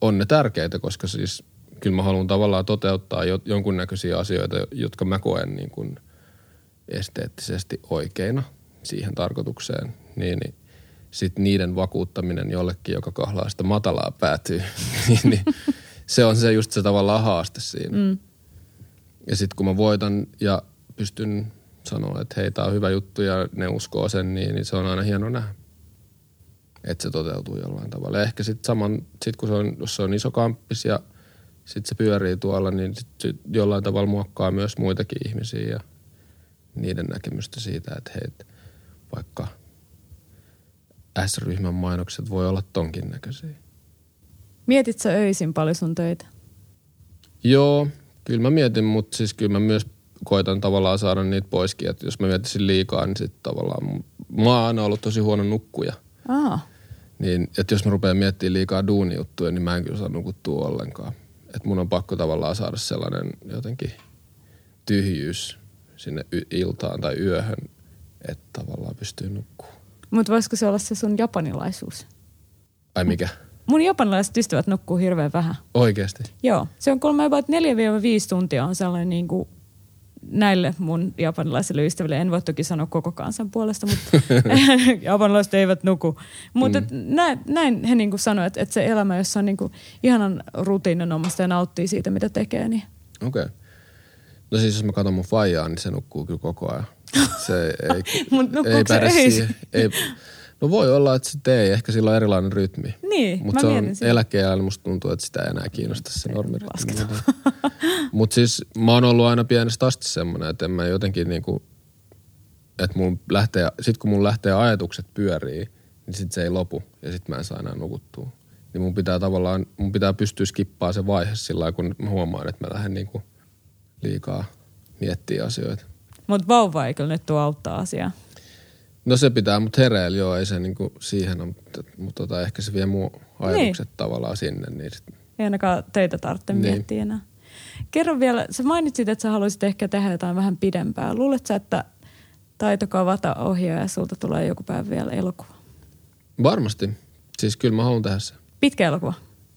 on ne tärkeitä, koska siis kyllä mä haluan tavallaan toteuttaa jo, jonkunnäköisiä asioita, jotka mä koen niin kuin esteettisesti oikeina siihen tarkoitukseen. Niin, niin sitten niiden vakuuttaminen jollekin, joka kahlaa sitä matalaa päätyy, niin, niin se on se just se tavallaan haaste siinä. Mm. Ja sitten kun mä voitan ja pystyn sanoa, että hei, tää on hyvä juttu ja ne uskoo sen, niin, niin se on aina hieno nähdä. Että se toteutuu jollain tavalla. Ja ehkä sitten saman, sit kun se on, jos se on iso kamppis ja sitten se pyörii tuolla, niin sit, sit jollain tavalla muokkaa myös muitakin ihmisiä ja niiden näkemystä siitä, että hei, et vaikka S-ryhmän mainokset voi olla tonkin näköisiä. Mietit sä öisin paljon sun töitä? Joo, kyllä mä mietin, mutta siis kyllä mä myös koitan tavallaan saada niitä poiskin. Että jos mä miettisin liikaa, niin sitten tavallaan mä oon aina ollut tosi huono nukkuja. Aa. Niin, että jos mä rupean miettimään liikaa duunijuttuja, niin mä en kyllä saa nukuttua ollenkaan. Että mun on pakko tavallaan saada sellainen jotenkin tyhjyys sinne y- iltaan tai yöhön, että tavallaan pystyy nukkumaan. Mutta voisiko se olla se sun japanilaisuus? Ai mikä? Mun japanilaiset ystävät nukkuu hirveän vähän. Oikeasti? Joo. Se on kolme about 4-5 tuntia on sellainen niin kuin näille mun japanilaisille ystäville. En voi toki sanoa koko kansan puolesta, mutta japanilaiset eivät nuku. Mutta mm. näin, näin he niin sanoivat, että, että se elämä, jossa on niin kuin ihanan rutiininomasta ja nauttii siitä, mitä tekee. Niin. Okei. Okay. No siis jos mä katson mun faijaa, niin se nukkuu kyllä koko ajan. Se ei, Mut ei se ei? siihen. Ei, no voi olla, että se ei. Ehkä sillä on erilainen rytmi. Niin, Mutta se on eläkkeellä, niin musta tuntuu, että sitä ei enää kiinnosta se normi. lasketaan. Mutta siis mä oon ollut aina pienestä asti semmoinen, että en mä jotenkin niinku, että mun lähtee, sit kun mun lähtee ajatukset pyörii, niin sit se ei lopu ja sit mä en saa enää nukuttua. Niin mun pitää tavallaan, mun pitää pystyä skippaa se vaihe sillä kun mä huomaan, että mä lähden niinku liikaa miettiä asioita. Mutta vauva ei kyllä nyt tuo auttaa asiaa. No se pitää mut hereillä, joo, ei se niinku siihen ole, mutta, mutta tota, ehkä se vie mun ajatukset niin. tavallaan sinne, niin sit, Ei ainakaan teitä tarvitse Niin. miettiä enää. Kerro vielä, sä mainitsit, että sä haluaisit ehkä tehdä jotain vähän pidempää. Luuletko sä, että Taito Kavata ohjaaja ja sulta tulee joku päivä vielä elokuva? varmasti. Siis kyllä mä haluan tehdä se. Pitkä elokuva.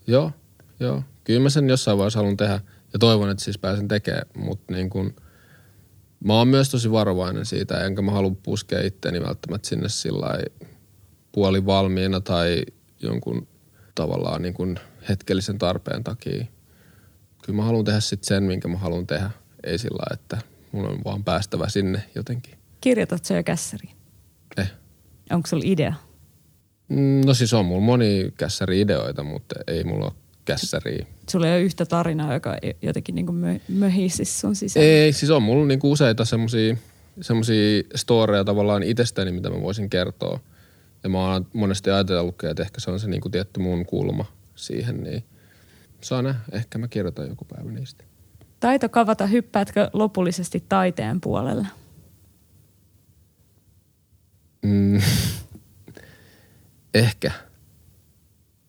Joo, joo. Kyllä mä sen jossain vaiheessa haluan tehdä ja toivon, että siis pääsen tekemään, mutta niin kun, mä oon myös tosi varovainen siitä, enkä mä halua puskea itteeni välttämättä sinne sillä puoli valmiina tai jonkun tavallaan niin kun hetkellisen tarpeen takia. Kyllä mä haluan tehdä sitten sen, minkä mä haluan tehdä, ei sillä että mun on vaan päästävä sinne jotenkin. Kirjoitat sä jo kässäriin? Eh. Onko sulla idea? Mm, No siis on mulla moni kässäri-ideoita, mutta ei mulla ole kässäriä. Sulla ei ole yhtä tarinaa, joka jotenkin niin mö, möhisi sun sisään. Ei, siis on mulla niinku useita semmosia, semmosia storeja tavallaan itsestäni, mitä mä voisin kertoa. Ja mä oon monesti ajatellutkin, että ehkä se on se niinku tietty mun kulma siihen, niin saa nähdä. Ehkä mä kirjoitan joku päivä niistä. Taito Kavata, hyppäätkö lopullisesti taiteen puolelle? Mm. ehkä.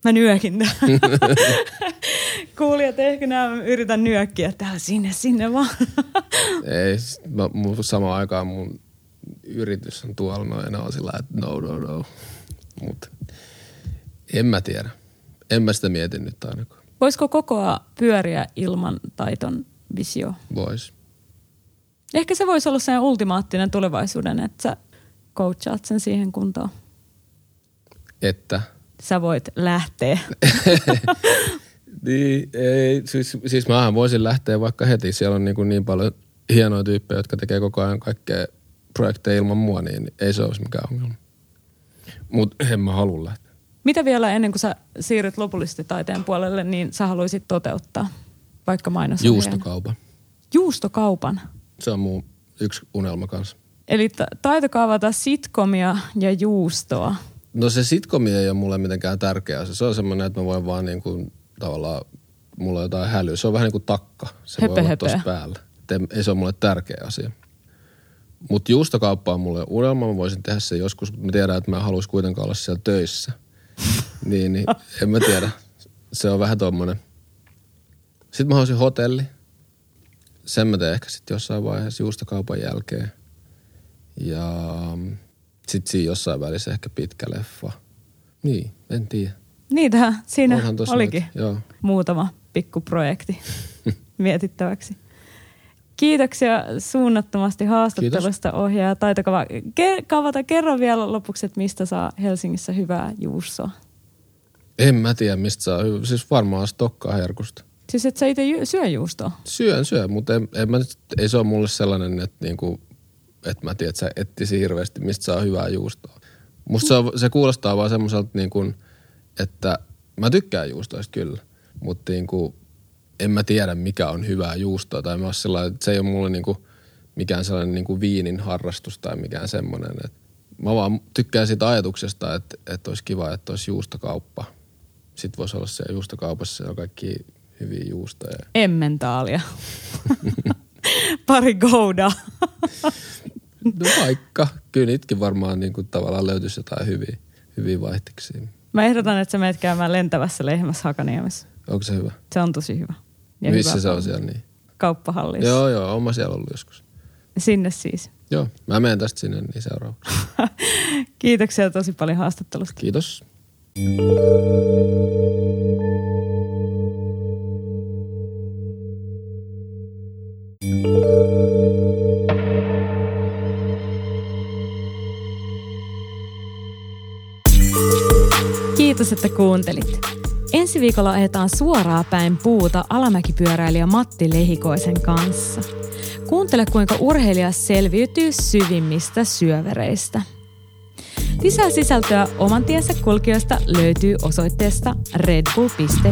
Mä nyökin täällä. Kuulijat, ehkä nämä yritän nyökkiä täällä sinne, sinne vaan. Ei, mä, mun, samaan aikaan mun yritys on tuolla noin ja ne on sillä että no, no, no. Mut en mä tiedä. En mä sitä mieti nyt ainakaan. Voisiko kokoa pyöriä ilman taiton visio? Vois. Ehkä se voisi olla sen ultimaattinen tulevaisuuden, että sä coachaat sen siihen kuntoon. Että Sä voit lähteä. Niin, ei, siis, siis mähän voisin lähteä vaikka heti. Siellä on niin, kuin niin paljon hienoja tyyppejä, jotka tekee koko ajan kaikkea projekteja ilman mua, niin ei se olisi mikään ongelma. Mutta en mä halua lähteä. Mitä vielä ennen kuin sä siirryt lopullisesti taiteen puolelle, niin sä haluaisit toteuttaa? Vaikka mainos. Juustokaupan. Juustokaupan. Se on mun yksi unelma kanssa. Eli ta- taito kaavata sitkomia ja juustoa. No se sitkomi ei ole mulle mitenkään tärkeä asia. Se on semmoinen, että mä voin vaan niin kuin, tavallaan, mulla on jotain hälyä. Se on vähän niin kuin takka. Se Höpö, voi olla höpö. tuossa päällä. Et ei- ei se ole mulle tärkeä asia. Mutta juustokauppa on mulle unelma. Mä voisin tehdä se joskus, mutta mä tiedän, että mä en haluaisi kuitenkaan olla siellä töissä. niin, niin, en mä tiedä. Se on vähän tommonen. Sitten mä haluaisin hotelli. Sen mä teen ehkä sitten jossain vaiheessa juustokaupan jälkeen. Ja sitten siinä jossain välissä ehkä pitkä leffa. Niin, en tiedä. Niitähän siinä olikin noita, Joo. muutama pikkuprojekti mietittäväksi. Kiitoksia suunnattomasti haastattelusta ohjaaja Taito Kava. Ke- Kavata, kerro vielä lopuksi, että mistä saa Helsingissä hyvää juustoa. En mä tiedä, mistä saa. Siis varmaan stokkaa herkusta. Siis et sä itse syö juustoa? Syön, syön, mutta en, en mä, nyt- ei se ole mulle sellainen, että, niinku, että mä tiedän, että sä etsisin hirveästi, mistä saa hyvää juustoa. Musta se, on, se kuulostaa vaan semmoiselta, niinku, että mä tykkään juustoista kyllä, mutta niinku, en mä tiedä, mikä on hyvää juustoa. Tai mä sellainen, että se ei ole mulle niinku, mikään sellainen niinku viinin harrastus tai mikään semmoinen. Et mä vaan tykkään siitä ajatuksesta, että, että olisi kiva, että olisi juustokauppa. Sitten voisi olla se juustokaupassa on kaikki hyviä juustoja. Emmentaalia. Pari goudaa. No vaikka. Kyllä niitäkin varmaan niin kuin tavallaan löytyisi jotain hyviä, hyviä vaihteeksi. Mä ehdotan, että sä menet käymään lentävässä lehmässä Hakaniemessä. Onko se hyvä? Se on tosi hyvä. Ja Missä hyvä se on siellä niin? Kauppahallissa. Joo, joo, on mä siellä ollut joskus. Sinne siis. Joo, mä menen tästä sinne niin seuraavaksi. Kiitoksia tosi paljon haastattelusta. Kiitos. Kiitos, että kuuntelit. Ensi viikolla ajetaan suoraa päin puuta alamäkipyöräilijä Matti Lehikoisen kanssa. Kuuntele, kuinka urheilija selviytyy syvimmistä syövereistä. Lisää sisältöä oman tiensä kulkijoista löytyy osoitteesta redbull.fi.